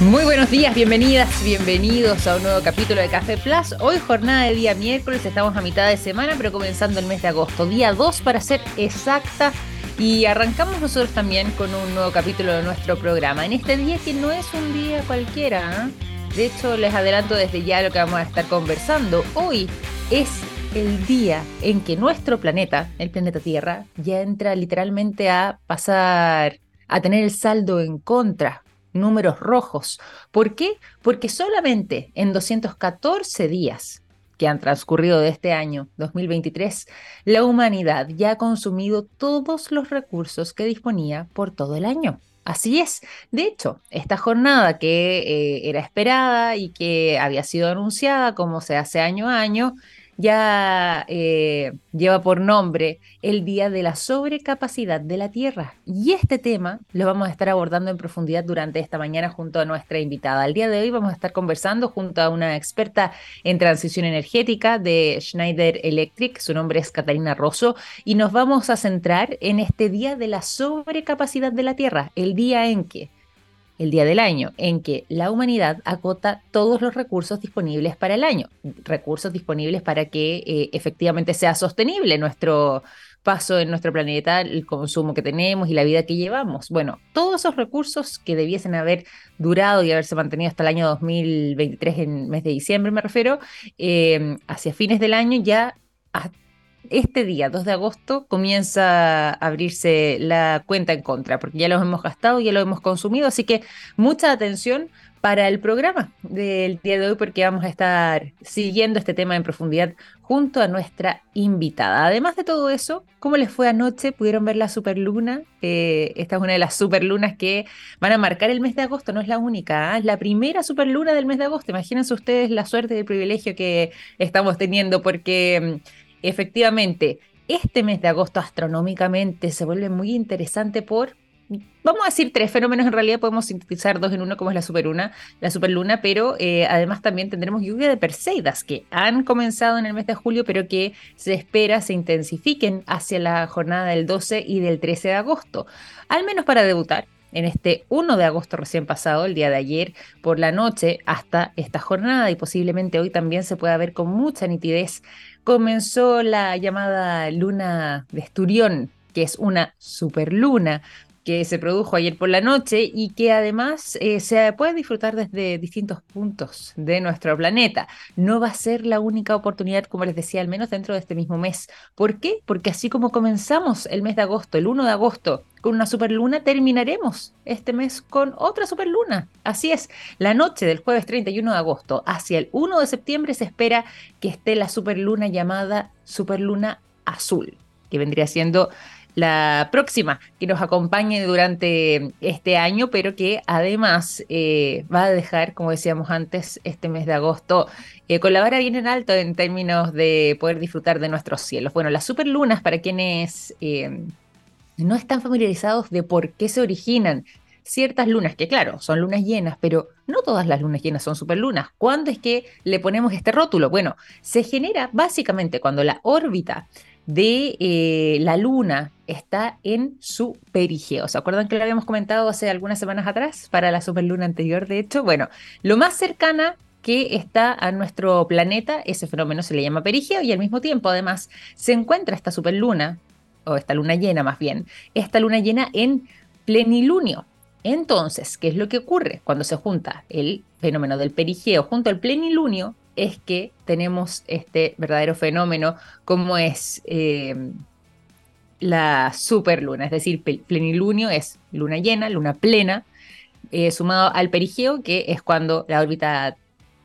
Muy buenos días, bienvenidas, bienvenidos a un nuevo capítulo de Café Plus. Hoy jornada de día miércoles, estamos a mitad de semana, pero comenzando el mes de agosto, día 2 para ser exacta. Y arrancamos nosotros también con un nuevo capítulo de nuestro programa. En este día que no es un día cualquiera, ¿eh? de hecho les adelanto desde ya lo que vamos a estar conversando. Hoy es el día en que nuestro planeta, el planeta Tierra, ya entra literalmente a pasar a tener el saldo en contra números rojos. ¿Por qué? Porque solamente en 214 días que han transcurrido de este año 2023, la humanidad ya ha consumido todos los recursos que disponía por todo el año. Así es. De hecho, esta jornada que eh, era esperada y que había sido anunciada como se hace año a año, ya eh, lleva por nombre el Día de la Sobrecapacidad de la Tierra. Y este tema lo vamos a estar abordando en profundidad durante esta mañana junto a nuestra invitada. El día de hoy vamos a estar conversando junto a una experta en transición energética de Schneider Electric, su nombre es Catalina Rosso, y nos vamos a centrar en este Día de la Sobrecapacidad de la Tierra, el día en que el día del año, en que la humanidad acota todos los recursos disponibles para el año, recursos disponibles para que eh, efectivamente sea sostenible nuestro paso en nuestro planeta, el consumo que tenemos y la vida que llevamos. Bueno, todos esos recursos que debiesen haber durado y haberse mantenido hasta el año 2023, en mes de diciembre me refiero, eh, hacia fines del año ya este día, 2 de agosto, comienza a abrirse la cuenta en contra, porque ya los hemos gastado, ya lo hemos consumido, así que mucha atención para el programa del día de hoy, porque vamos a estar siguiendo este tema en profundidad junto a nuestra invitada. Además de todo eso, ¿cómo les fue anoche? ¿Pudieron ver la superluna? Eh, esta es una de las superlunas que van a marcar el mes de agosto, no es la única, ¿ah? es la primera superluna del mes de agosto. Imagínense ustedes la suerte y el privilegio que estamos teniendo, porque mm, efectivamente, este mes de agosto astronómicamente se vuelve muy interesante por, vamos a decir tres fenómenos, en realidad podemos sintetizar dos en uno como es la superluna, la superluna, pero eh, además también tendremos lluvia de Perseidas que han comenzado en el mes de julio, pero que se espera se intensifiquen hacia la jornada del 12 y del 13 de agosto, al menos para debutar en este 1 de agosto recién pasado, el día de ayer por la noche, hasta esta jornada. Y posiblemente hoy también se pueda ver con mucha nitidez, comenzó la llamada luna de Esturión, que es una superluna que se produjo ayer por la noche y que además eh, se puede disfrutar desde distintos puntos de nuestro planeta. No va a ser la única oportunidad, como les decía, al menos dentro de este mismo mes. ¿Por qué? Porque así como comenzamos el mes de agosto, el 1 de agosto, con una superluna, terminaremos este mes con otra superluna. Así es, la noche del jueves 31 de agosto hacia el 1 de septiembre se espera que esté la superluna llamada superluna azul, que vendría siendo la próxima que nos acompañe durante este año, pero que además eh, va a dejar, como decíamos antes, este mes de agosto eh, bien en alto en términos de poder disfrutar de nuestros cielos. Bueno, las superlunas, para quienes eh, no están familiarizados de por qué se originan ciertas lunas, que claro, son lunas llenas, pero no todas las lunas llenas son superlunas. ¿Cuándo es que le ponemos este rótulo? Bueno, se genera básicamente cuando la órbita de eh, la luna está en su perigeo. ¿Se acuerdan que lo habíamos comentado hace algunas semanas atrás para la superluna anterior? De hecho, bueno, lo más cercana que está a nuestro planeta, ese fenómeno se le llama perigeo y al mismo tiempo además se encuentra esta superluna, o esta luna llena más bien, esta luna llena en plenilunio. Entonces, ¿qué es lo que ocurre cuando se junta el fenómeno del perigeo junto al plenilunio? Es que tenemos este verdadero fenómeno como es eh, la superluna, es decir, plenilunio es luna llena, luna plena, eh, sumado al perigeo, que es cuando la órbita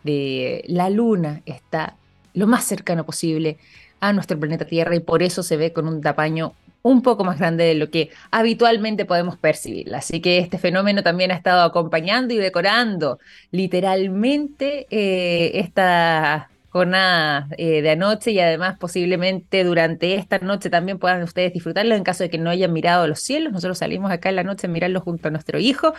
de la luna está lo más cercano posible a nuestro planeta Tierra y por eso se ve con un tamaño un poco más grande de lo que habitualmente podemos percibir. Así que este fenómeno también ha estado acompañando y decorando literalmente eh, esta jornada eh, de anoche y además posiblemente durante esta noche también puedan ustedes disfrutarlo en caso de que no hayan mirado los cielos. Nosotros salimos acá en la noche a mirarlo junto a nuestro hijo.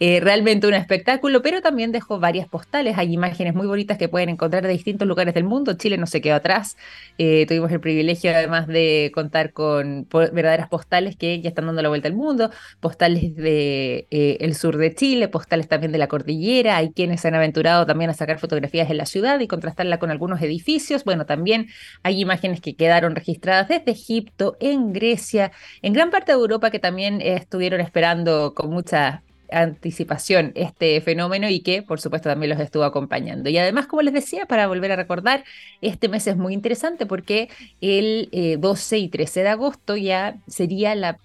Eh, realmente un espectáculo, pero también dejó varias postales. Hay imágenes muy bonitas que pueden encontrar de distintos lugares del mundo. Chile no se quedó atrás. Eh, tuvimos el privilegio además de contar con verdaderas postales que ya están dando la vuelta al mundo, postales de el sur de Chile, postales también de la cordillera. Hay quienes se han aventurado también a sacar fotografías en la ciudad y contrastarla con algunos edificios. Bueno, también hay imágenes que quedaron registradas desde Egipto, en Grecia, en gran parte de Europa que también estuvieron esperando con mucha anticipación este fenómeno y que por supuesto también los estuvo acompañando. Y además, como les decía, para volver a recordar, este mes es muy interesante porque el 12 eh, y 13 de agosto ya sería la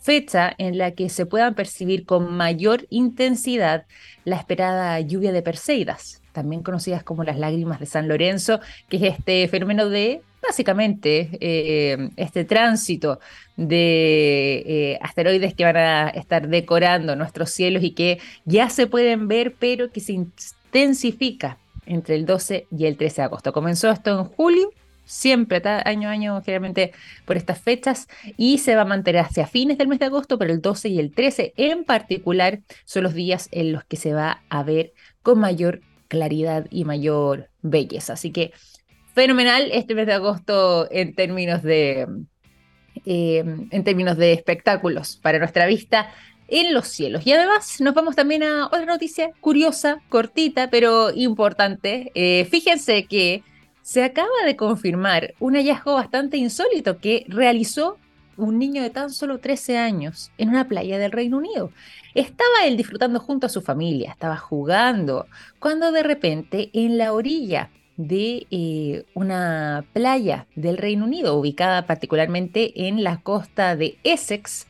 fecha en la que se puedan percibir con mayor intensidad la esperada lluvia de Perseidas también conocidas como las lágrimas de San Lorenzo, que es este fenómeno de básicamente eh, este tránsito de eh, asteroides que van a estar decorando nuestros cielos y que ya se pueden ver, pero que se intensifica entre el 12 y el 13 de agosto. Comenzó esto en julio, siempre, año a año, generalmente por estas fechas, y se va a mantener hacia fines del mes de agosto, pero el 12 y el 13 en particular son los días en los que se va a ver con mayor claridad y mayor belleza. Así que fenomenal este mes de agosto en términos de, eh, en términos de espectáculos para nuestra vista en los cielos. Y además nos vamos también a otra noticia curiosa, cortita, pero importante. Eh, fíjense que se acaba de confirmar un hallazgo bastante insólito que realizó un niño de tan solo 13 años en una playa del Reino Unido. Estaba él disfrutando junto a su familia, estaba jugando, cuando de repente en la orilla de eh, una playa del Reino Unido, ubicada particularmente en la costa de Essex,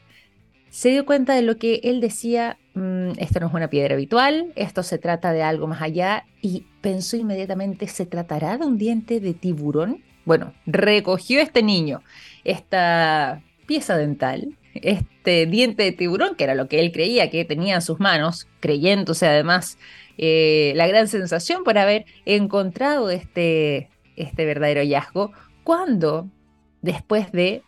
se dio cuenta de lo que él decía, mm, esto no es una piedra habitual, esto se trata de algo más allá, y pensó inmediatamente, ¿se tratará de un diente de tiburón? Bueno, recogió este niño esta pieza dental, este diente de tiburón, que era lo que él creía que tenía en sus manos, creyéndose además eh, la gran sensación por haber encontrado este, este verdadero hallazgo, cuando después de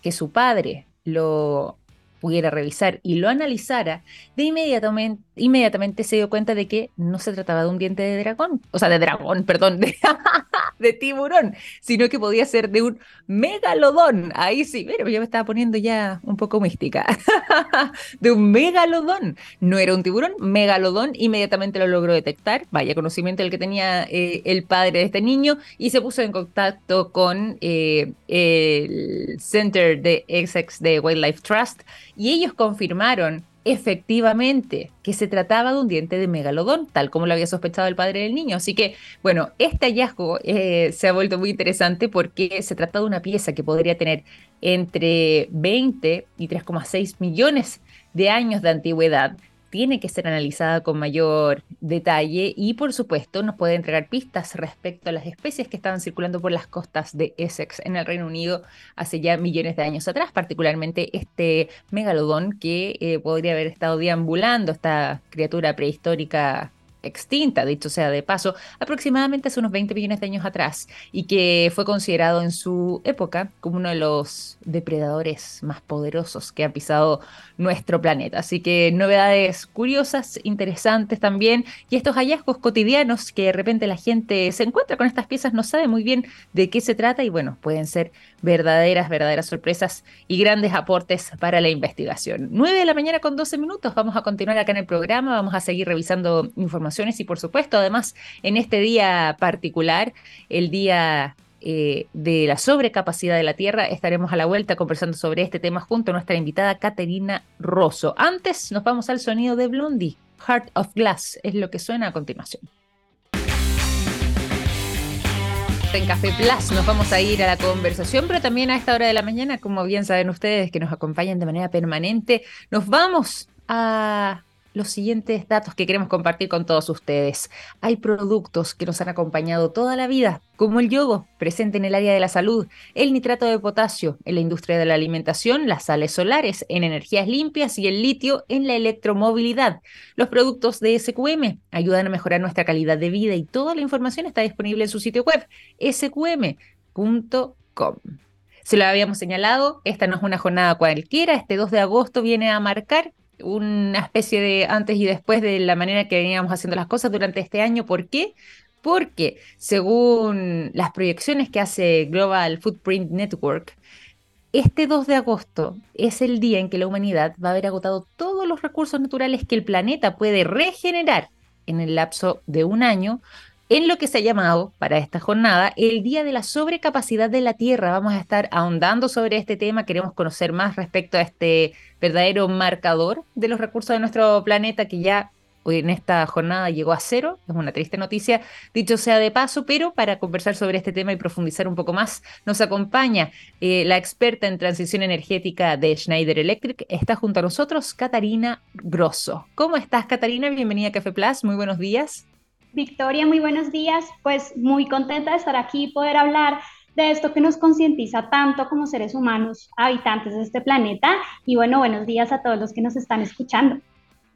que su padre lo pudiera revisar y lo analizara, de inmediatamente, inmediatamente se dio cuenta de que no se trataba de un diente de dragón, o sea, de dragón, perdón, de, de tiburón, sino que podía ser de un megalodón. Ahí sí, pero yo me estaba poniendo ya un poco mística. de un megalodón. No era un tiburón, megalodón, inmediatamente lo logró detectar. Vaya conocimiento el que tenía eh, el padre de este niño y se puso en contacto con eh, el Center de Essex de Wildlife Trust y ellos confirmaron efectivamente que se trataba de un diente de megalodón, tal como lo había sospechado el padre del niño. Así que, bueno, este hallazgo eh, se ha vuelto muy interesante porque se trata de una pieza que podría tener entre 20 y 3,6 millones de años de antigüedad tiene que ser analizada con mayor detalle y por supuesto nos puede entregar pistas respecto a las especies que estaban circulando por las costas de Essex en el Reino Unido hace ya millones de años atrás, particularmente este megalodón que eh, podría haber estado deambulando, esta criatura prehistórica extinta, dicho sea de paso, aproximadamente hace unos 20 millones de años atrás, y que fue considerado en su época como uno de los depredadores más poderosos que ha pisado nuestro planeta. Así que novedades curiosas, interesantes también, y estos hallazgos cotidianos que de repente la gente se encuentra con estas piezas, no sabe muy bien de qué se trata, y bueno, pueden ser verdaderas, verdaderas sorpresas y grandes aportes para la investigación. 9 de la mañana con 12 minutos, vamos a continuar acá en el programa, vamos a seguir revisando información y por supuesto además en este día particular, el día eh, de la sobrecapacidad de la Tierra, estaremos a la vuelta conversando sobre este tema junto a nuestra invitada Caterina Rosso. Antes nos vamos al sonido de Blondie, Heart of Glass, es lo que suena a continuación. En Café Plus nos vamos a ir a la conversación, pero también a esta hora de la mañana, como bien saben ustedes que nos acompañan de manera permanente, nos vamos a los siguientes datos que queremos compartir con todos ustedes. Hay productos que nos han acompañado toda la vida, como el yodo, presente en el área de la salud, el nitrato de potasio en la industria de la alimentación, las sales solares en energías limpias y el litio en la electromovilidad. Los productos de SQM ayudan a mejorar nuestra calidad de vida y toda la información está disponible en su sitio web sqm.com. Se lo habíamos señalado, esta no es una jornada cualquiera, este 2 de agosto viene a marcar una especie de antes y después de la manera que veníamos haciendo las cosas durante este año. ¿Por qué? Porque según las proyecciones que hace Global Footprint Network, este 2 de agosto es el día en que la humanidad va a haber agotado todos los recursos naturales que el planeta puede regenerar en el lapso de un año, en lo que se ha llamado para esta jornada el Día de la Sobrecapacidad de la Tierra. Vamos a estar ahondando sobre este tema, queremos conocer más respecto a este verdadero marcador de los recursos de nuestro planeta que ya en esta jornada llegó a cero, es una triste noticia, dicho sea de paso, pero para conversar sobre este tema y profundizar un poco más, nos acompaña eh, la experta en transición energética de Schneider Electric, está junto a nosotros Catarina Grosso. ¿Cómo estás, Catarina? Bienvenida a Café Plus, muy buenos días. Victoria, muy buenos días. Pues muy contenta de estar aquí y poder hablar de esto que nos concientiza tanto como seres humanos, habitantes de este planeta. Y bueno, buenos días a todos los que nos están escuchando.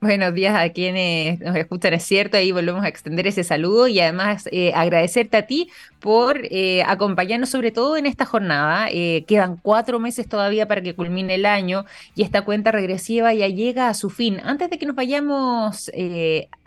Buenos días a quienes nos escuchan, es cierto, ahí volvemos a extender ese saludo y además eh, agradecerte a ti por eh, acompañarnos sobre todo en esta jornada. Eh, quedan cuatro meses todavía para que culmine el año y esta cuenta regresiva ya llega a su fin. Antes de que nos vayamos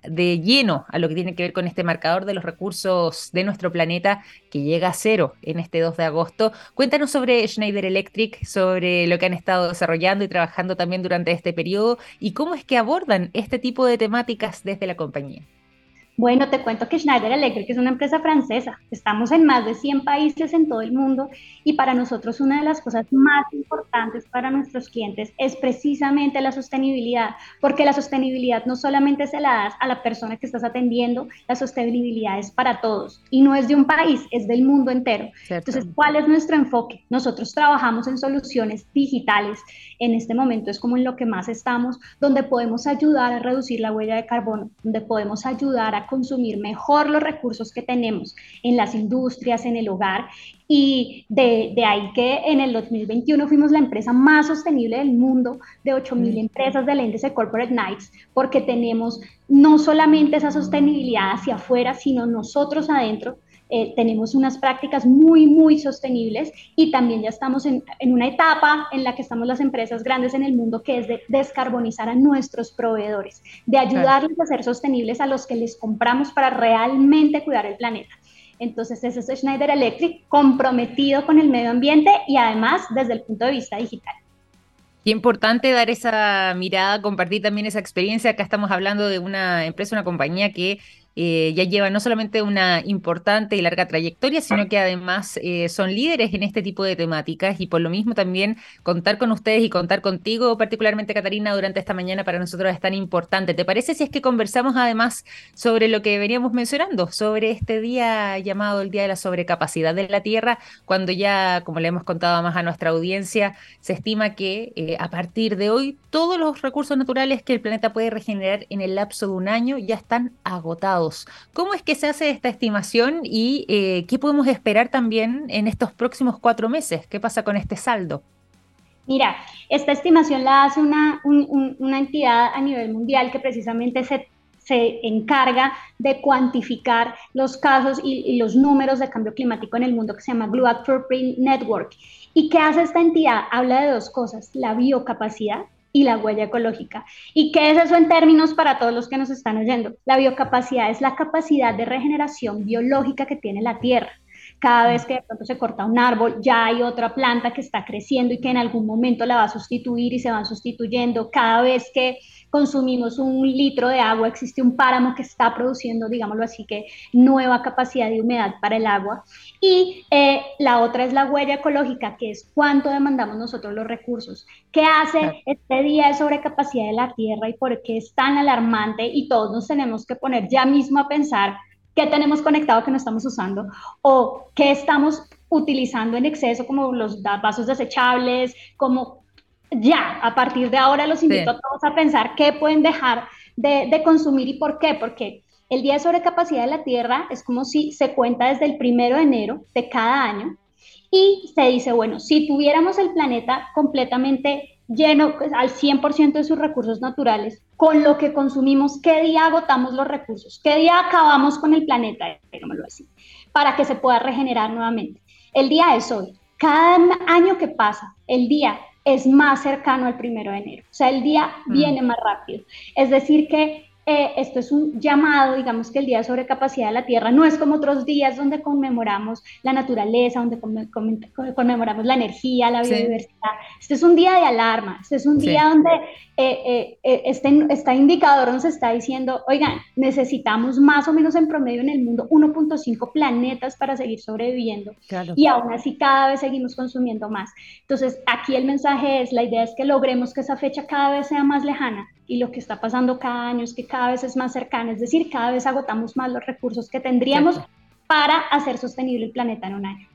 de lleno a lo que tiene que ver con este marcador de los recursos de nuestro planeta que llega a cero en este 2 de agosto. Cuéntanos sobre Schneider Electric, sobre lo que han estado desarrollando y trabajando también durante este periodo y cómo es que abordan este tipo de temáticas desde la compañía. Bueno, te cuento que Schneider Electric es una empresa francesa. Estamos en más de 100 países en todo el mundo y para nosotros una de las cosas más importantes para nuestros clientes es precisamente la sostenibilidad, porque la sostenibilidad no solamente se la das a la persona que estás atendiendo, la sostenibilidad es para todos y no es de un país, es del mundo entero. Entonces, ¿cuál es nuestro enfoque? Nosotros trabajamos en soluciones digitales. En este momento es como en lo que más estamos, donde podemos ayudar a reducir la huella de carbono, donde podemos ayudar a consumir mejor los recursos que tenemos en las industrias, en el hogar. Y de, de ahí que en el 2021 fuimos la empresa más sostenible del mundo, de 8.000 empresas del índice Corporate Knights, porque tenemos no solamente esa sostenibilidad hacia afuera, sino nosotros adentro eh, tenemos unas prácticas muy, muy sostenibles y también ya estamos en, en, una etapa en la que estamos las empresas grandes en el mundo que es de descarbonizar a nuestros proveedores, de ayudarles a ser sostenibles a los que les compramos para realmente cuidar el planeta. Entonces, ese es Schneider Electric comprometido con el medio ambiente y además desde el punto de vista digital. Qué importante dar esa mirada, compartir también esa experiencia. Acá estamos hablando de una empresa, una compañía que eh, ya lleva no solamente una importante y larga trayectoria, sino que además eh, son líderes en este tipo de temáticas y por lo mismo también contar con ustedes y contar contigo, particularmente Catarina, durante esta mañana para nosotros es tan importante. ¿Te parece si es que conversamos además sobre lo que veníamos mencionando, sobre este día llamado el Día de la Sobrecapacidad de la Tierra, cuando ya, como le hemos contado más a nuestra audiencia, se estima que eh, a partir de hoy todos los recursos naturales que el planeta puede regenerar en el lapso de un año ya están agotados? ¿Cómo es que se hace esta estimación y eh, qué podemos esperar también en estos próximos cuatro meses? ¿Qué pasa con este saldo? Mira, esta estimación la hace una, entidad a nivel mundial que precisamente se, se, encarga de cuantificar los casos y, y, los números de cambio climático en el mundo que se llama Global Footprint Network. ¿Y qué hace esta entidad? Habla de dos cosas, la biocapacidad y la huella ecológica. ¿Y qué es eso en términos para todos los que nos están oyendo? La biocapacidad es la capacidad de regeneración biológica que tiene la Tierra. Cada vez que de pronto se corta un árbol, ya hay otra planta que está creciendo y que en algún momento la va a sustituir y se van sustituyendo. Cada vez que consumimos un litro de agua, existe un páramo que está produciendo, digámoslo así, que nueva capacidad de humedad para el agua. Y eh, la otra es la huella ecológica, que es cuánto demandamos nosotros los recursos. ¿Qué hace este día de sobrecapacidad de la Tierra y por qué es tan alarmante? Y todos nos tenemos que poner ya mismo a pensar qué tenemos conectado que no estamos usando o qué estamos utilizando en exceso, como los vasos desechables, como ya, a partir de ahora los invito a todos a pensar qué pueden dejar de, consumir. ¿Y por qué? Porque el día de sobrecapacidad de la Tierra es como si se cuenta desde el primero de enero de cada año y se dice, bueno, si tuviéramos el planeta completamente lleno pues, al 100% de sus recursos naturales, con lo que consumimos, ¿qué día agotamos los recursos? ¿Qué día acabamos con el planeta? Digámoslo así, para que se pueda regenerar nuevamente. El día es hoy. Cada año que pasa, el día es más cercano al primero de enero. O sea, el día mm. viene más rápido. Es decir, que eh, esto es un llamado, digamos que el Día sobre Capacidad de la Tierra no es como otros días donde conmemoramos la naturaleza, donde conmemoramos la energía, la biodiversidad. Este es un día de alarma, este es un día donde eh, eh, este, este, indicador nos está diciendo, oigan, necesitamos más o menos en promedio en el mundo 1.5 planetas para seguir sobreviviendo y aún así cada vez seguimos consumiendo más. Entonces, aquí el mensaje es, la idea es que logremos que esa fecha cada vez sea más lejana y lo que está pasando cada año es que cada vez es más cercana, es decir, cada vez agotamos más los recursos que tendríamos para hacer sostenible el planeta en un año.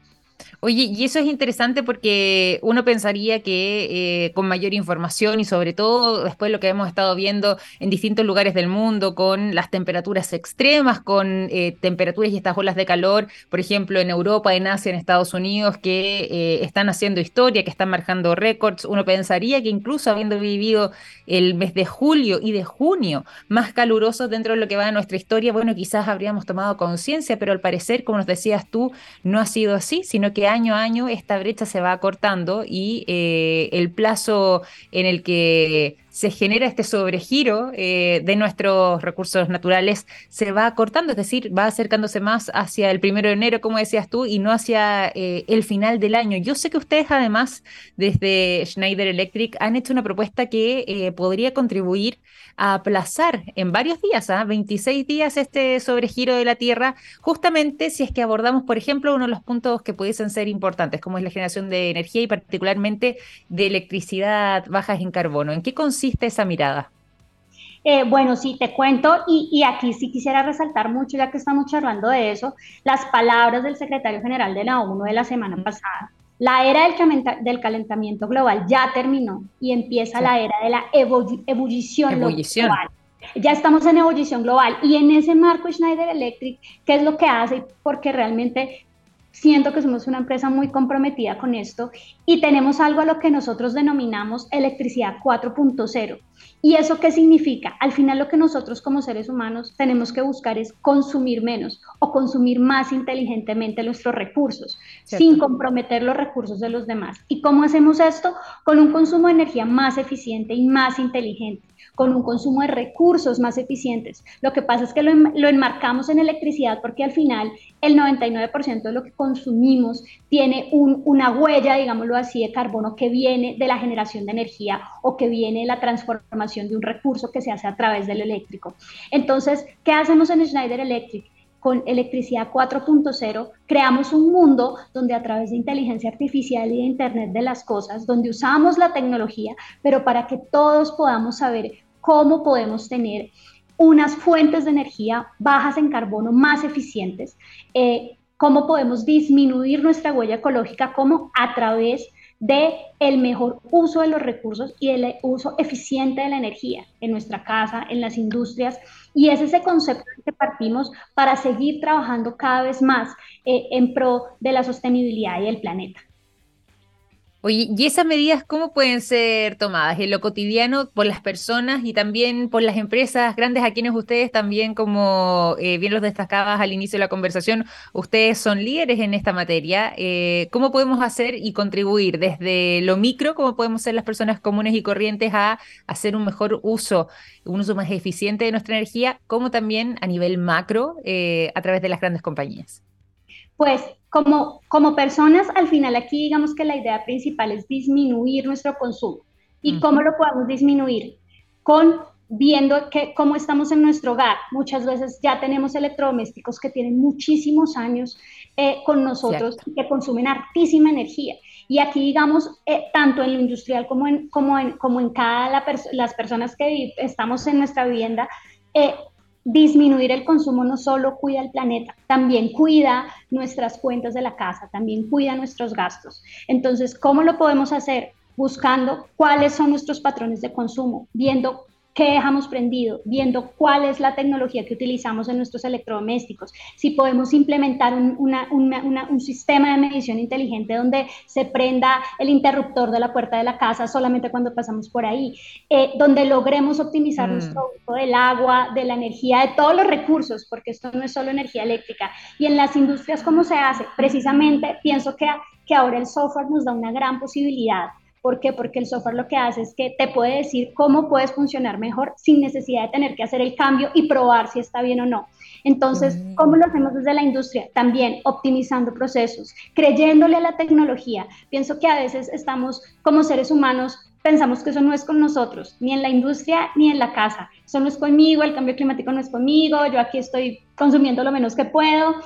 Oye, y eso es interesante porque uno pensaría que eh, con mayor información y sobre todo después de lo que hemos estado viendo en distintos lugares del mundo, con las temperaturas extremas, con eh, temperaturas y estas olas de calor, por ejemplo, en Europa, en Asia, en Estados Unidos, que eh, están haciendo historia, que están marcando récords, uno pensaría que incluso habiendo vivido el mes de julio y de junio más calurosos dentro de lo que va a nuestra historia, bueno, quizás habríamos tomado conciencia, pero al parecer, como nos decías tú, no ha sido así, sino que año a año esta brecha se va acortando y eh, el plazo en el que se genera este sobregiro eh, de nuestros recursos naturales se va acortando, es decir, va acercándose más hacia el primero de enero, como decías tú, y no hacia eh, el final del año. Yo sé que ustedes además desde Schneider Electric han hecho una propuesta que eh, podría contribuir a aplazar en varios días, ¿ah? 26 días este sobregiro de la Tierra, justamente si es que abordamos, por ejemplo, uno de los puntos que pudiesen ser importantes, como es la generación de energía y particularmente de electricidad bajas en carbono. ¿En qué consiste? Esa mirada? Eh, bueno, sí, te cuento, y, aquí sí quisiera resaltar mucho, ya que estamos charlando de eso, las palabras del secretario general de la ONU de la semana pasada. La era del, calentamiento global ya terminó y empieza la era de la ebullición, global. Ya estamos en ebullición global y en ese marco Schneider Electric, ¿qué es lo que hace? Porque realmente Siento que somos una empresa muy comprometida con esto y tenemos algo a lo que nosotros denominamos electricidad 4.0. ¿Y eso qué significa? Al final lo que nosotros como seres humanos tenemos que buscar es consumir menos o consumir más inteligentemente nuestros recursos, sin comprometer los recursos de los demás. ¿Y cómo hacemos esto? Con un consumo de energía más eficiente y más inteligente con un consumo de recursos más eficientes. Lo que pasa es que lo, enmarcamos en electricidad porque al final el 99% de lo que consumimos tiene una huella, digámoslo así, de carbono que viene de la generación de energía o que viene de la transformación de un recurso que se hace a través del eléctrico. Entonces, ¿qué hacemos en Schneider Electric? con electricidad 4.0, creamos un mundo donde a través de inteligencia artificial y de Internet de las Cosas, donde usamos la tecnología, pero para que todos podamos saber cómo podemos tener unas fuentes de energía bajas en carbono más eficientes, eh, cómo podemos disminuir nuestra huella ecológica, como a través de el mejor uso de los recursos y el uso eficiente de la energía en nuestra casa, en las industrias. Y es ese concepto que partimos para seguir trabajando cada vez más eh, en pro de la sostenibilidad y del planeta. Oye, ¿y esas medidas cómo pueden ser tomadas en lo cotidiano por las personas y también por las empresas grandes a quienes ustedes también, como eh, bien los destacabas al inicio de la conversación, ustedes son líderes en esta materia? Eh, ¿Cómo podemos hacer y contribuir desde lo micro, cómo podemos ser las personas comunes y corrientes a hacer un mejor uso, un uso más eficiente de nuestra energía, como también a nivel macro eh, a través de las grandes compañías? Pues como, como personas, al final aquí digamos que la idea principal es disminuir nuestro consumo. ¿Y cómo lo podemos disminuir? Con viendo que, cómo estamos en nuestro hogar. Muchas veces ya tenemos electrodomésticos que tienen muchísimos años eh, con nosotros y que consumen altísima energía. Y aquí, digamos, eh, tanto en lo industrial como en, como en, como en cada las personas que estamos en nuestra vivienda, eh, disminuir el consumo no solo cuida el planeta, también cuida nuestras cuentas de la casa, también cuida nuestros gastos. Entonces, ¿cómo lo podemos hacer? Buscando cuáles son nuestros patrones de consumo, viendo qué dejamos prendido, viendo cuál es la tecnología que utilizamos en nuestros electrodomésticos, si podemos implementar un, un sistema de medición inteligente donde se prenda el interruptor de la puerta de la casa solamente cuando pasamos por ahí, eh, donde logremos optimizar mm. nuestro uso del agua, de la energía, de todos los recursos, porque esto no es solo energía eléctrica. Y en las industrias, ¿cómo se hace? Precisamente pienso que, que ahora el software nos da una gran posibilidad ¿Por qué? Porque el software lo que hace es que te puede decir cómo puedes funcionar mejor sin necesidad de tener que hacer el cambio y probar si está bien o no. Entonces, mm. ¿cómo lo hacemos desde la industria? También optimizando procesos, creyéndole a la tecnología. Pienso que a veces estamos como seres humanos pensamos que eso no es con nosotros, ni en la industria ni en la casa. Eso no es conmigo, el cambio climático no es conmigo, yo aquí estoy consumiendo lo menos que puedo.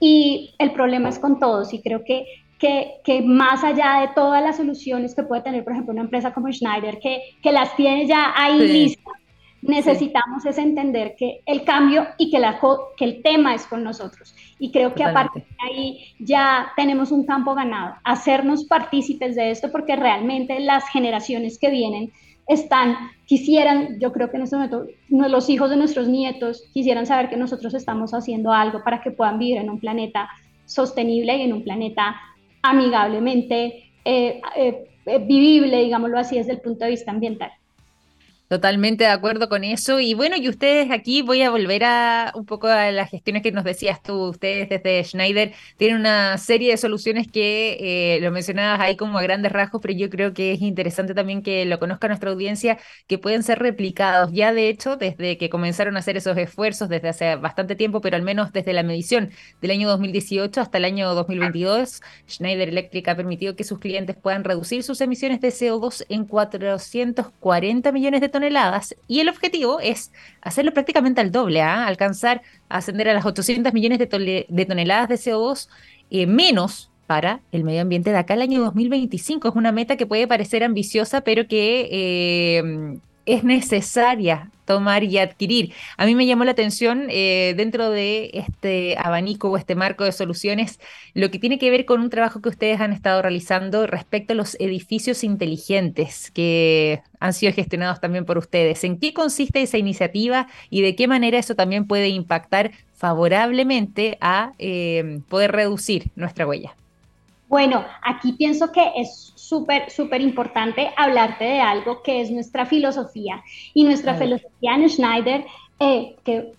Y el problema es con todos y creo que que, más allá de todas las soluciones que puede tener, por ejemplo, una empresa como Schneider, que, que las tiene ya ahí listas, necesitamos es entender que el cambio y que, la, que el tema es con nosotros. Y creo que aparte de ahí ya tenemos un campo ganado, hacernos partícipes de esto porque realmente las generaciones que vienen están, quisieran, yo creo que en este momento los hijos de nuestros nietos quisieran saber que nosotros estamos haciendo algo para que puedan vivir en un planeta sostenible y en un planeta amigablemente eh, eh, eh, vivible, digámoslo así, desde el punto de vista ambiental. Totalmente de acuerdo con eso. Y bueno, y ustedes aquí voy a volver a un poco a las gestiones que nos decías tú. Ustedes desde Schneider tienen una serie de soluciones que eh, lo mencionabas ahí como a grandes rasgos, pero yo creo que es interesante también que lo conozca nuestra audiencia, que pueden ser replicados. Ya de hecho, desde que comenzaron a hacer esos esfuerzos desde hace bastante tiempo, pero al menos desde la medición del año 2018 hasta el año 2022, Schneider Electric ha permitido que sus clientes puedan reducir sus emisiones de CO2 en 440 millones de toneladas toneladas y el objetivo es hacerlo prácticamente al doble, ¿ah? alcanzar a ascender a las 800 millones de, toneladas de CO2 eh, menos para el medio ambiente de acá al año 2025. Es una meta que puede parecer ambiciosa, pero que eh, es necesaria tomar y adquirir. A mí me llamó la atención eh, dentro de este abanico o este marco de soluciones lo que tiene que ver con un trabajo que ustedes han estado realizando respecto a los edificios inteligentes que han sido gestionados también por ustedes. ¿En qué consiste esa iniciativa y de qué manera eso también puede impactar favorablemente a eh, poder reducir nuestra huella? Bueno, aquí pienso que es súper, súper importante hablarte de algo que es nuestra filosofía. Y nuestra filosofía en Schneider, eh, que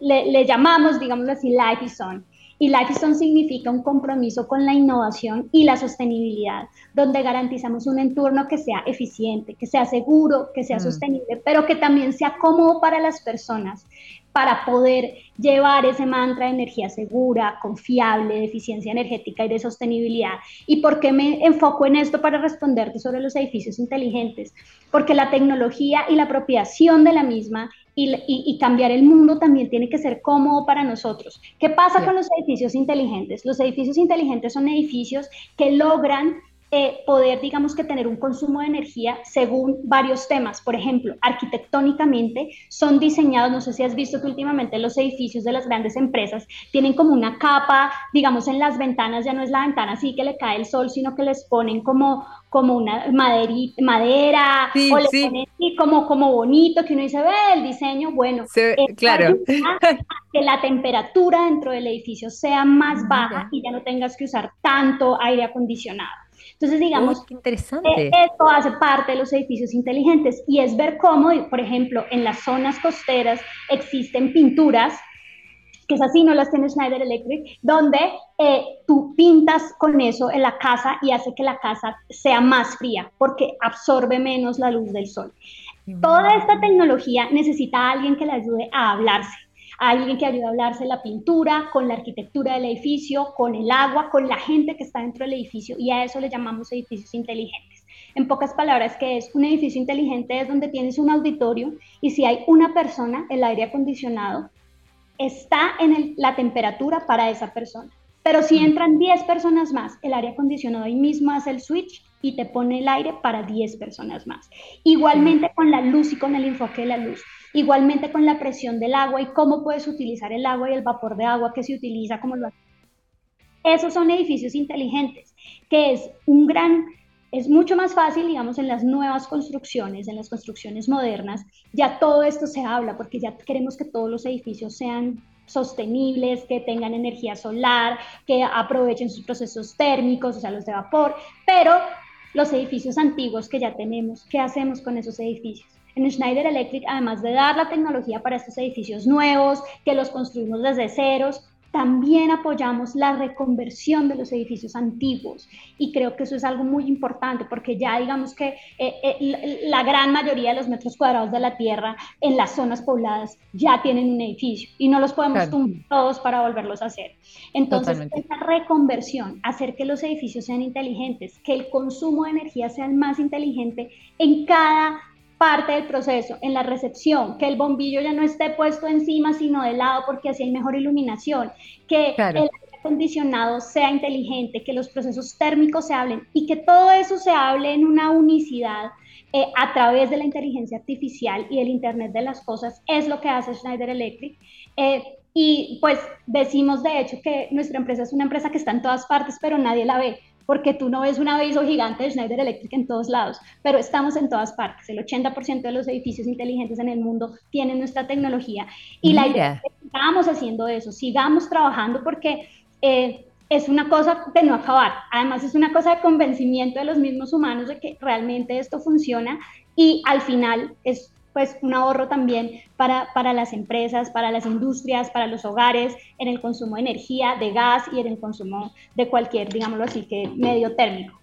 le, llamamos, digamos así, Life is On. Y Life is On significa un compromiso con la innovación y la sostenibilidad, donde garantizamos un entorno que sea eficiente, que sea seguro, que sea mm. sostenible, pero que también sea cómodo para las personas para poder llevar ese mantra de energía segura, confiable, de eficiencia energética y de sostenibilidad. ¿Y por qué me enfoco en esto para responderte sobre los edificios inteligentes? Porque la tecnología y la apropiación de la misma y, cambiar el mundo también tiene que ser cómodo para nosotros. ¿Qué pasa con los edificios inteligentes? Los edificios inteligentes son edificios que logran eh, poder, digamos que tener un consumo de energía según varios temas. Por ejemplo, arquitectónicamente son diseñados, no sé si has visto que últimamente los edificios de las grandes empresas tienen como una capa, digamos en las ventanas, ya no es la ventana así que le cae el sol, sino que les ponen como, como una madera, o le ponen como, como bonito, que uno dice, ve el diseño, bueno, claro. que la temperatura dentro del edificio sea más baja y ya no tengas que usar tanto aire acondicionado. Entonces, digamos, interesante. Eh, esto hace parte de los edificios inteligentes y es ver cómo, por ejemplo, en las zonas costeras existen pinturas que es así, no las tiene Schneider Electric, donde eh, tú pintas con eso en la casa y hace que la casa sea más fría porque absorbe menos la luz del sol. Toda esta tecnología necesita a alguien que le ayude a hablarse alguien que ayude a hablarse la pintura, con la arquitectura del edificio, con el agua, con la gente que está dentro del edificio y a eso le llamamos edificios inteligentes. En pocas palabras, que es un edificio inteligente es donde tienes un auditorio y si hay una persona, el aire acondicionado está en la temperatura para esa persona. Pero si entran 10 personas más, el aire acondicionado ahí mismo hace el switch y te pone el aire para 10 personas más. Igualmente con la luz y con el enfoque de la luz. Igualmente con la presión del agua y cómo puedes utilizar el agua y el vapor de agua que se utiliza como lo Esos son edificios inteligentes, que es un gran es mucho más fácil, digamos, en las nuevas construcciones, en las construcciones modernas, ya todo esto se habla porque ya queremos que todos los edificios sean sostenibles, que tengan energía solar, que aprovechen sus procesos térmicos, o sea, los de vapor, pero los edificios antiguos que ya tenemos, ¿qué hacemos con esos edificios? En Schneider Electric, además de dar la tecnología para estos edificios nuevos, que los construimos desde ceros, también apoyamos la reconversión de los edificios antiguos. Y creo que eso es algo muy importante porque ya digamos que eh, eh, la gran mayoría de los metros cuadrados de la Tierra en las zonas pobladas ya tienen un edificio y no los podemos tumbar todos para volverlos a hacer. Entonces, esa reconversión, hacer que los edificios sean inteligentes, que el consumo de energía sea el más inteligente en cada parte del proceso, en la recepción, que el bombillo ya no esté puesto encima, sino de lado, porque así hay mejor iluminación, que el aire acondicionado sea inteligente, que los procesos térmicos se hablen y que todo eso se hable en una unicidad eh, a través de la inteligencia artificial y el Internet de las Cosas, es lo que hace Schneider Electric. Eh, y pues decimos de hecho que nuestra empresa es una empresa que está en todas partes, pero nadie la ve porque tú no ves un aviso gigante de Schneider Electric en todos lados, pero estamos en todas partes. El 80% de los edificios inteligentes en el mundo tienen nuestra tecnología y la idea es que sigamos haciendo eso, sigamos trabajando porque eh, es una cosa de no acabar. Además, es una cosa de convencimiento de los mismos humanos de que realmente esto funciona y al final es pues un ahorro también para, para las empresas, para las industrias, para los hogares, en el consumo de energía, de gas y en el consumo de cualquier, digámoslo así, que medio térmico.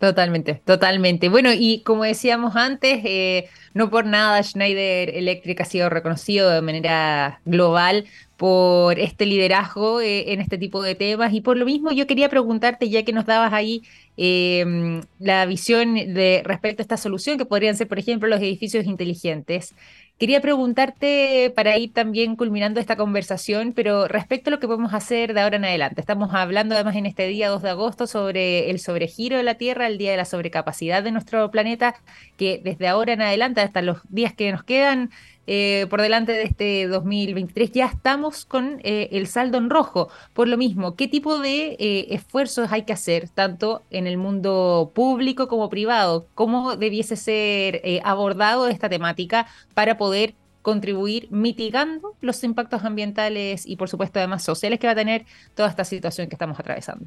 Totalmente, totalmente. Bueno, y como decíamos antes, eh, no por nada Schneider Electric ha sido reconocido de manera global por este liderazgo eh, en este tipo de temas. Y por lo mismo yo quería preguntarte, ya que nos dabas ahí em, la visión de respecto a esta solución, que podrían ser, por ejemplo, los edificios inteligentes. Quería preguntarte para ir también culminando esta conversación, pero respecto a lo que podemos hacer de ahora en adelante. Estamos hablando además en este día 2 de agosto sobre el sobregiro de la Tierra, el día de la sobrecapacidad de nuestro planeta, que desde ahora en adelante, hasta los días que nos quedan, eh, por delante de este 2023 ya estamos con eh, el saldo en rojo. Por lo mismo, ¿qué tipo de eh, esfuerzos hay que hacer, tanto en el mundo público como privado? ¿Cómo debiese ser abordado esta temática para poder contribuir mitigando los impactos ambientales y por supuesto además sociales que va a tener toda esta situación que estamos atravesando?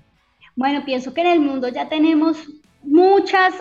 Bueno, pienso que en el mundo ya tenemos muchas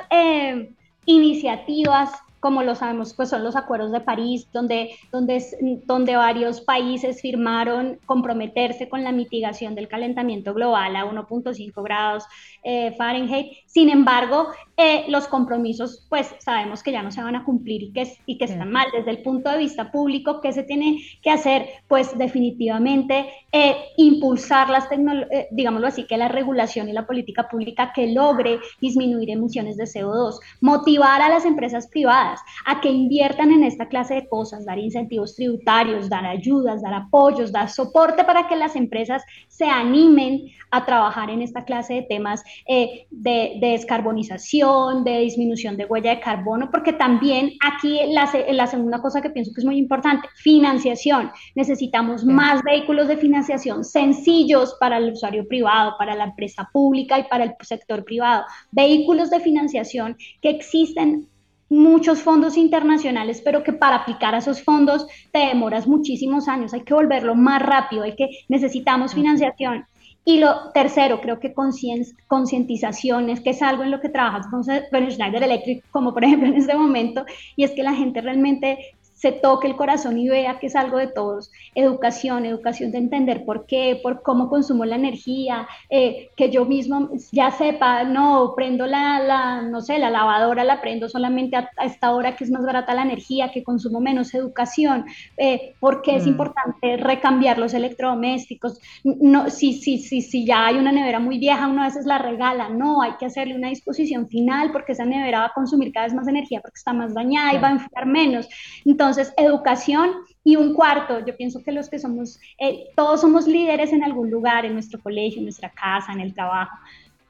iniciativas como lo sabemos, pues son los acuerdos de París, donde, donde, donde varios países firmaron comprometerse con la mitigación del calentamiento global a 1.5 grados eh, Fahrenheit. Sin embargo, eh, los compromisos, pues sabemos que ya no se van a cumplir y que, y que están mal. Desde el punto de vista público, ¿qué se tiene que hacer? Pues definitivamente eh, impulsar las tecnologías, digámoslo así, que la regulación y la política pública que logre disminuir emisiones de CO2, motivar a las empresas privadas a que inviertan en esta clase de cosas, dar incentivos tributarios, dar ayudas, dar apoyos, dar soporte para que las empresas se animen a trabajar en esta clase de temas eh, de, descarbonización, de disminución de huella de carbono, porque también aquí la, la, segunda cosa que pienso que es muy importante, financiación. Necesitamos más vehículos de financiación sencillos para el usuario privado, para la empresa pública y para el sector privado. Vehículos de financiación que existen muchos fondos internacionales, pero que para aplicar a esos fondos te demoras muchísimos años, hay que volverlo más rápido, hay que necesitamos financiación. Y lo tercero, creo que concientización es que es algo en lo que trabajas con Schneider Electric, como por ejemplo en este momento, y es que la gente realmente se toque el corazón y vea que es algo de todos. Educación, educación de entender por qué, por cómo consumo la energía, eh, que yo mismo ya sepa, no, prendo la, la, no sé, la lavadora la prendo solamente a, esta hora que es más barata la energía, que consumo menos educación, eh, porque es mm. importante recambiar los electrodomésticos. No, si, si, si, si ya hay una nevera muy vieja, uno a veces la regala, no, hay que hacerle una disposición final porque esa nevera va a consumir cada vez más energía porque está más dañada y va a enfriar menos. Entonces, entonces, educación y un cuarto, yo pienso que los que somos, eh, todos somos líderes en algún lugar, en nuestro colegio, en nuestra casa, en el trabajo.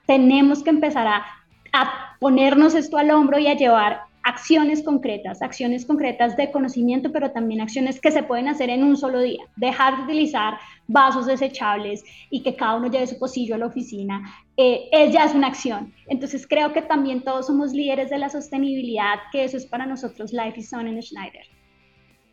Tenemos que empezar a, a ponernos esto al hombro y a llevar acciones concretas, acciones concretas de conocimiento, pero también acciones que se pueden hacer en un solo día. Dejar de utilizar vasos desechables y que cada uno lleve su pocillo a la oficina, eh, es, ya es una acción. Entonces creo que también todos somos líderes de la sostenibilidad, que eso es para nosotros Life is On en Schneider.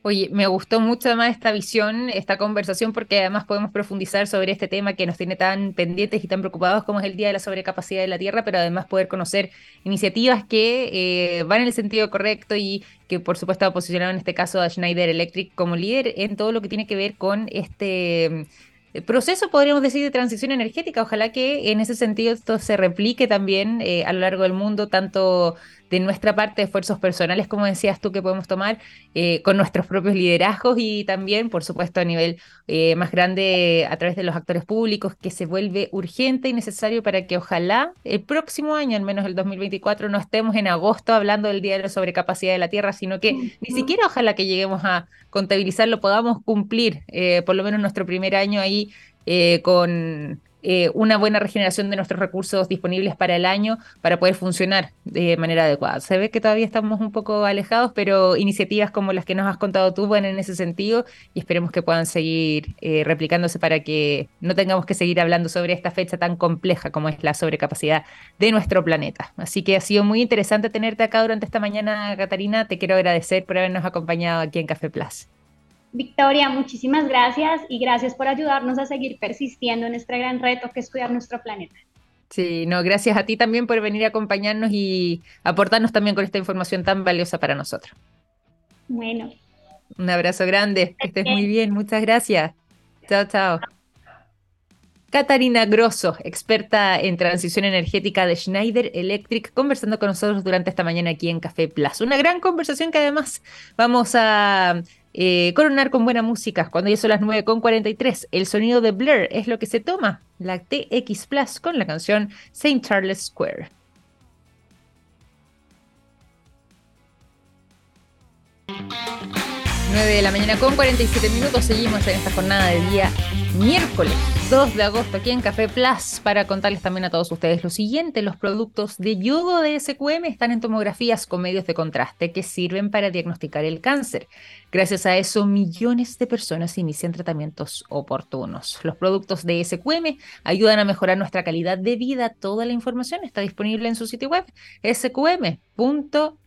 Oye, me gustó mucho además esta visión, esta conversación, porque además podemos profundizar sobre este tema que nos tiene tan pendientes y tan preocupados como es el Día de la Sobrecapacidad de la Tierra, pero además poder conocer iniciativas que eh, van en el sentido correcto y que por supuesto ha posicionado en este caso a Schneider Electric como líder en todo lo que tiene que ver con este proceso, podríamos decir, de transición energética. Ojalá que en ese sentido esto se replique también eh, a lo largo del mundo, tanto de nuestra parte, esfuerzos personales, como decías tú, que podemos tomar eh, con nuestros propios liderazgos y también, por supuesto, a nivel eh, más grande a través de los actores públicos, que se vuelve urgente y necesario para que ojalá el próximo año, al menos el 2024, no estemos en agosto hablando del Día de la Sobrecapacidad de la Tierra, sino que ni siquiera ojalá que lleguemos a contabilizarlo, podamos cumplir eh, por lo menos nuestro primer año ahí con eh, una buena regeneración de nuestros recursos disponibles para el año para poder funcionar de manera adecuada. Se ve que todavía estamos un poco alejados, pero iniciativas como las que nos has contado tú van en ese sentido y esperemos que puedan seguir eh, replicándose para que no tengamos que seguir hablando sobre esta fecha tan compleja como es la sobrecapacidad de nuestro planeta. Así que ha sido muy interesante tenerte acá durante esta mañana, Catarina. Te quiero agradecer por habernos acompañado aquí en Café Plus. Victoria, muchísimas gracias y gracias por ayudarnos a seguir persistiendo en este gran reto que es cuidar nuestro planeta. Sí, no, gracias a ti también por venir a acompañarnos y aportarnos también con esta información tan valiosa para nosotros. Bueno. Un abrazo grande, que estés muy bien, muchas gracias. Chao, chao. Catarina Grosso, experta en transición energética de Schneider Electric, conversando con nosotros durante esta mañana aquí en Café Plus. Una gran conversación que además vamos a eh, coronar con buena música. Cuando ya son las 9.43, el sonido de Blur es lo que se toma, la TX Plus con la canción St. Charles Square. 9 de la mañana con 47 minutos. Seguimos en esta jornada de día miércoles 2 de agosto aquí en Café Plus para contarles también a todos ustedes lo siguiente. Los productos de yodo de SQM están en tomografías con medios de contraste que sirven para diagnosticar el cáncer. Gracias a eso, millones de personas inician tratamientos oportunos. Los productos de SQM ayudan a mejorar nuestra calidad de vida. Toda la información está disponible en su sitio web sqm.com.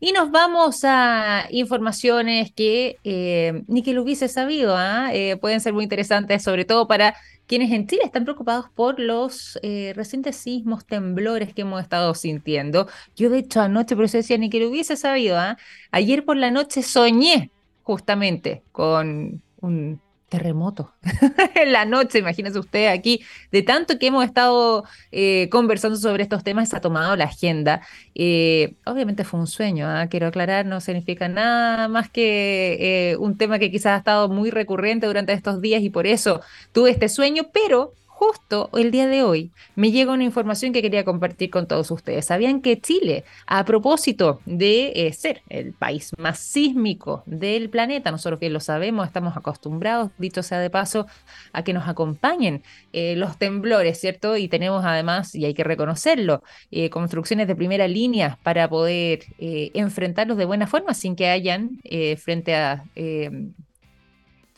Y nos vamos a informaciones que eh, ni que lo hubiese sabido, ¿ah? eh, pueden ser muy interesantes, sobre todo para quienes en Chile están preocupados por los eh, recientes sismos, temblores que hemos estado sintiendo. Yo, de hecho, anoche, por eso decía, ni que lo hubiese sabido, ¿ah? ayer por la noche soñé justamente con un terremoto en la noche, imagínese usted aquí, de tanto que hemos estado eh, conversando sobre estos temas, se ha tomado la agenda. Eh, obviamente fue un sueño, ¿ah? quiero aclarar, no significa nada más que eh, un tema que quizás ha estado muy recurrente durante estos días y por eso tuve este sueño, pero justo el día de hoy me llega una información que quería compartir con todos ustedes. ¿Sabían que Chile, a propósito de eh, ser el país más sísmico del planeta, nosotros bien lo sabemos, estamos acostumbrados, dicho sea de paso, a que nos acompañen eh, los temblores, ¿cierto? Y tenemos además, y hay que reconocerlo, eh, construcciones de primera línea para poder enfrentarlos de buena forma sin que hayan frente a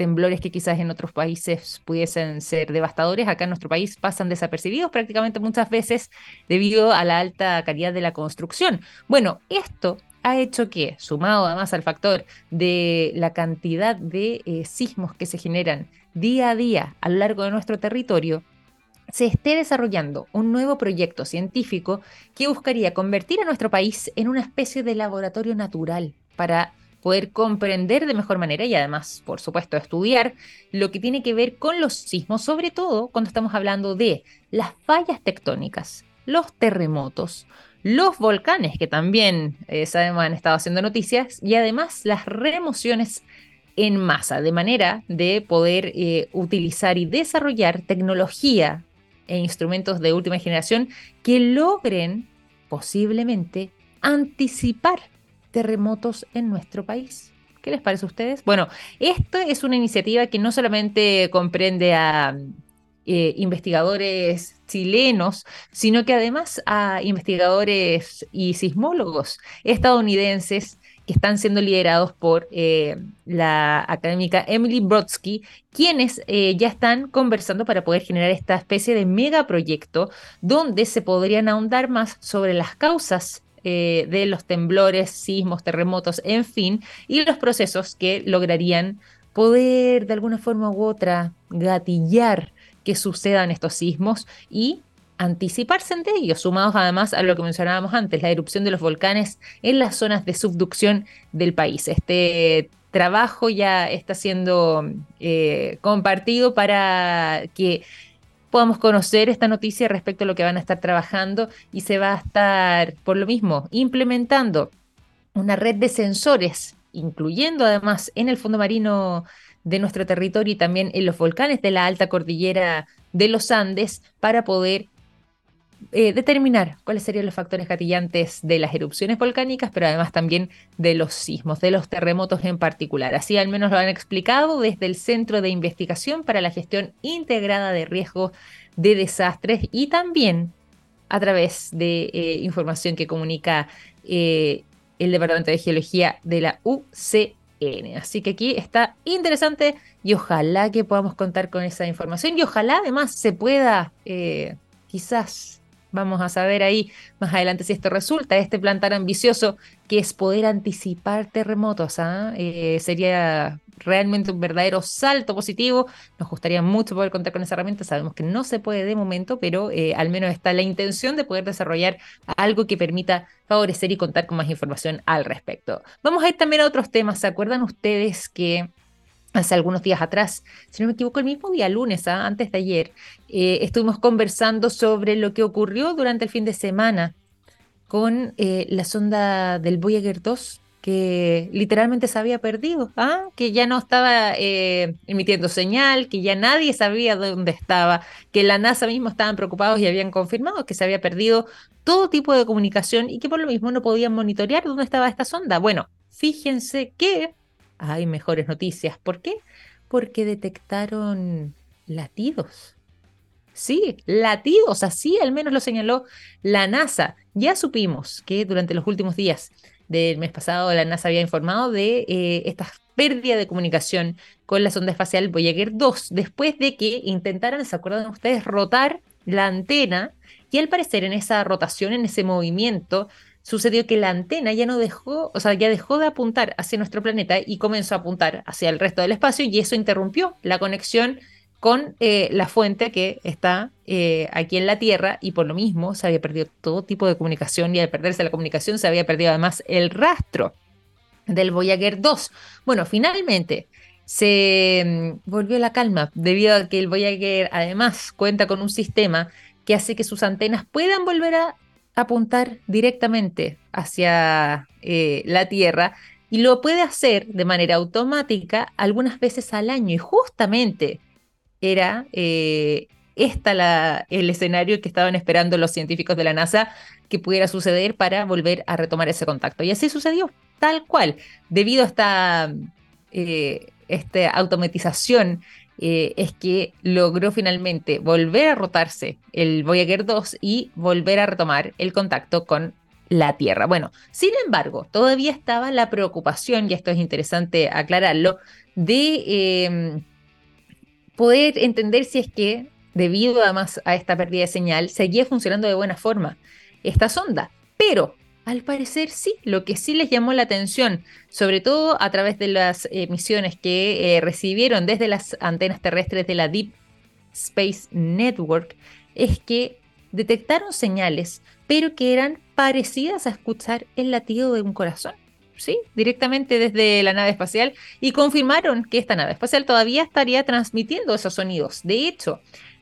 temblores que quizás en otros países pudiesen ser devastadores, acá en nuestro país pasan desapercibidos prácticamente muchas veces debido a la alta calidad de la construcción. Bueno, esto ha hecho que, sumado además al factor de la cantidad de eh, sismos que se generan día a día a lo largo de nuestro territorio, se esté desarrollando un nuevo proyecto científico que buscaría convertir a nuestro país en una especie de laboratorio natural para poder comprender de mejor manera y además, por supuesto, estudiar lo que tiene que ver con los sismos, sobre todo cuando estamos hablando de las fallas tectónicas, los terremotos, los volcanes, que también eh, sabemos han estado haciendo noticias, y además las remociones en masa, de manera de poder eh, utilizar y desarrollar tecnología e instrumentos de última generación que logren posiblemente anticipar terremotos en nuestro país. ¿Qué les parece a ustedes? Bueno, esta es una iniciativa que no solamente comprende a eh, investigadores chilenos, sino que además a investigadores y sismólogos estadounidenses que están siendo liderados por eh, la académica Emily Brodsky, quienes eh, ya están conversando para poder generar esta especie de megaproyecto donde se podrían ahondar más sobre las causas eh, de los temblores, sismos, terremotos, en fin, y los procesos que lograrían poder de alguna forma u otra gatillar que sucedan estos sismos y anticiparse ante ellos, sumados además a lo que mencionábamos antes, la erupción de los volcanes en las zonas de subducción del país. Este trabajo ya está siendo eh, compartido para que podamos conocer esta noticia respecto a lo que van a estar trabajando y se va a estar, por lo mismo, implementando una red de sensores, incluyendo además en el fondo marino de nuestro territorio y también en los volcanes de la alta cordillera de los Andes para poder eh, determinar cuáles serían los factores gatillantes de las erupciones volcánicas, pero además también de los sismos, de los terremotos en particular. Así al menos lo han explicado desde el Centro de Investigación para la Gestión Integrada de Riesgos de Desastres y también a través de eh, información que comunica eh, el Departamento de Geología de la UCN. Así que aquí está interesante y ojalá que podamos contar con esa información y ojalá además se pueda quizás Vamos a saber ahí más adelante si esto resulta, este plan tan ambicioso que es poder anticipar terremotos. ¿ah? Eh, sería realmente un verdadero salto positivo. Nos gustaría mucho poder contar con esa herramienta. Sabemos que no se puede de momento, pero eh, al menos está la intención de poder desarrollar algo que permita favorecer y contar con más información al respecto. Vamos a ir también a otros temas. ¿Se acuerdan ustedes que hace algunos días atrás, si no me equivoco, el mismo día lunes, ¿ah? antes de ayer, eh, estuvimos conversando sobre lo que ocurrió durante el fin de semana con eh, la sonda del Voyager 2, que literalmente se había perdido, ¿ah? que ya no estaba eh, emitiendo señal, que ya nadie sabía dónde estaba, que la NASA mismo estaban preocupados y habían confirmado que se había perdido todo tipo de comunicación y que por lo mismo no podían monitorear dónde estaba esta sonda. Bueno, fíjense que hay mejores noticias. ¿Por qué? Porque detectaron latidos. Sí, latidos, así al menos lo señaló la NASA. Ya supimos que durante los últimos días del mes pasado la NASA había informado de eh, esta pérdida de comunicación con la sonda espacial Voyager 2, después de que intentaran, ¿se acuerdan ustedes?, rotar la antena y al parecer en esa rotación, en ese movimiento, sucedió que la antena ya no dejó, o sea, ya dejó de apuntar hacia nuestro planeta y comenzó a apuntar hacia el resto del espacio y eso interrumpió la conexión con eh, la fuente que está eh, aquí en la Tierra y por lo mismo se había perdido todo tipo de comunicación y al perderse la comunicación se había perdido además el rastro del Voyager 2. Bueno, finalmente se mm, volvió la calma debido a que el Voyager además cuenta con un sistema que hace que sus antenas puedan volver a apuntar directamente hacia eh, la Tierra y lo puede hacer de manera automática algunas veces al año. Y justamente era eh, esta la, el escenario que estaban esperando los científicos de la NASA que pudiera suceder para volver a retomar ese contacto. Y así sucedió, tal cual, debido a esta, eh, esta automatización eh, es que logró finalmente volver a rotarse el Voyager 2 y volver a retomar el contacto con la Tierra. Bueno, sin embargo, todavía estaba la preocupación, y esto es interesante aclararlo, de em, poder entender si es que, debido además a esta pérdida de señal, seguía funcionando de buena forma esta sonda. Pero al parecer sí, lo que sí les llamó la atención, sobre todo a través de las emisiones que eh, recibieron desde las antenas terrestres de la Deep Space Network, es que detectaron señales, pero que eran parecidas a escuchar el latido de un corazón. ¿Sí? directamente desde la nave espacial y confirmaron que esta nave espacial todavía estaría transmitiendo esos sonidos. De hecho,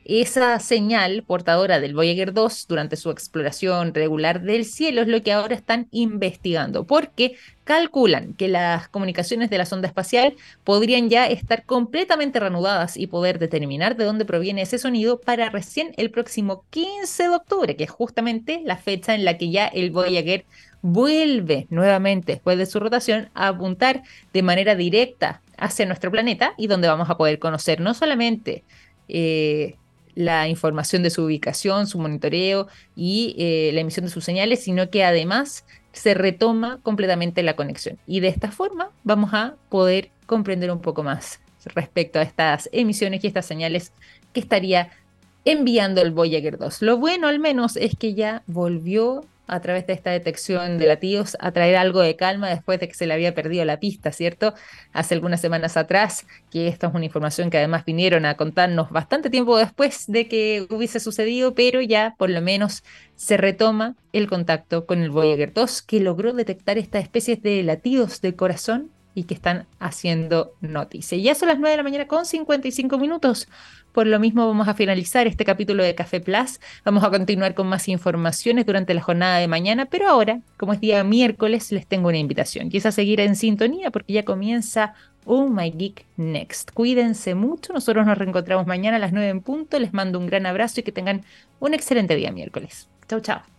esa señal portadora del Voyager 2 durante su exploración regular del cielo es lo que ahora están investigando, porque calculan que las comunicaciones de la sonda espacial podrían ya estar completamente reanudadas y poder determinar de dónde proviene ese sonido para recién el próximo 15 de octubre, que es justamente la fecha en la que ya el Voyager vuelve nuevamente después de su rotación a apuntar de manera directa hacia nuestro planeta y donde vamos a poder conocer no solamente eh, la información de su ubicación, su monitoreo y eh, la emisión de sus señales, sino que además se retoma completamente la conexión. Y de esta forma vamos a poder comprender un poco más respecto a estas emisiones y estas señales que estaría enviando el Voyager 2. Lo bueno al menos es que ya volvió a través de esta detección de latidos a traer algo de calma después de que se le había perdido la pista, ¿cierto? Hace algunas semanas atrás, que esta es una información que además vinieron a contarnos bastante tiempo después de que hubiese sucedido, pero ya por lo menos se retoma el contacto con el Voyager 2, que logró detectar estas especies de latidos del corazón y que están haciendo noticia. Ya son las 9 de la mañana con 55 minutos. Por lo mismo vamos a finalizar este capítulo de Café Plus. Vamos a continuar con más informaciones durante la jornada de mañana, pero ahora, como es día miércoles, les tengo una invitación. A seguir en sintonía porque ya comienza Oh My Geek Next. Cuídense mucho. Nosotros nos reencontramos mañana a las 9 en punto. Les mando un gran abrazo y que tengan un excelente día miércoles. Chau, chao.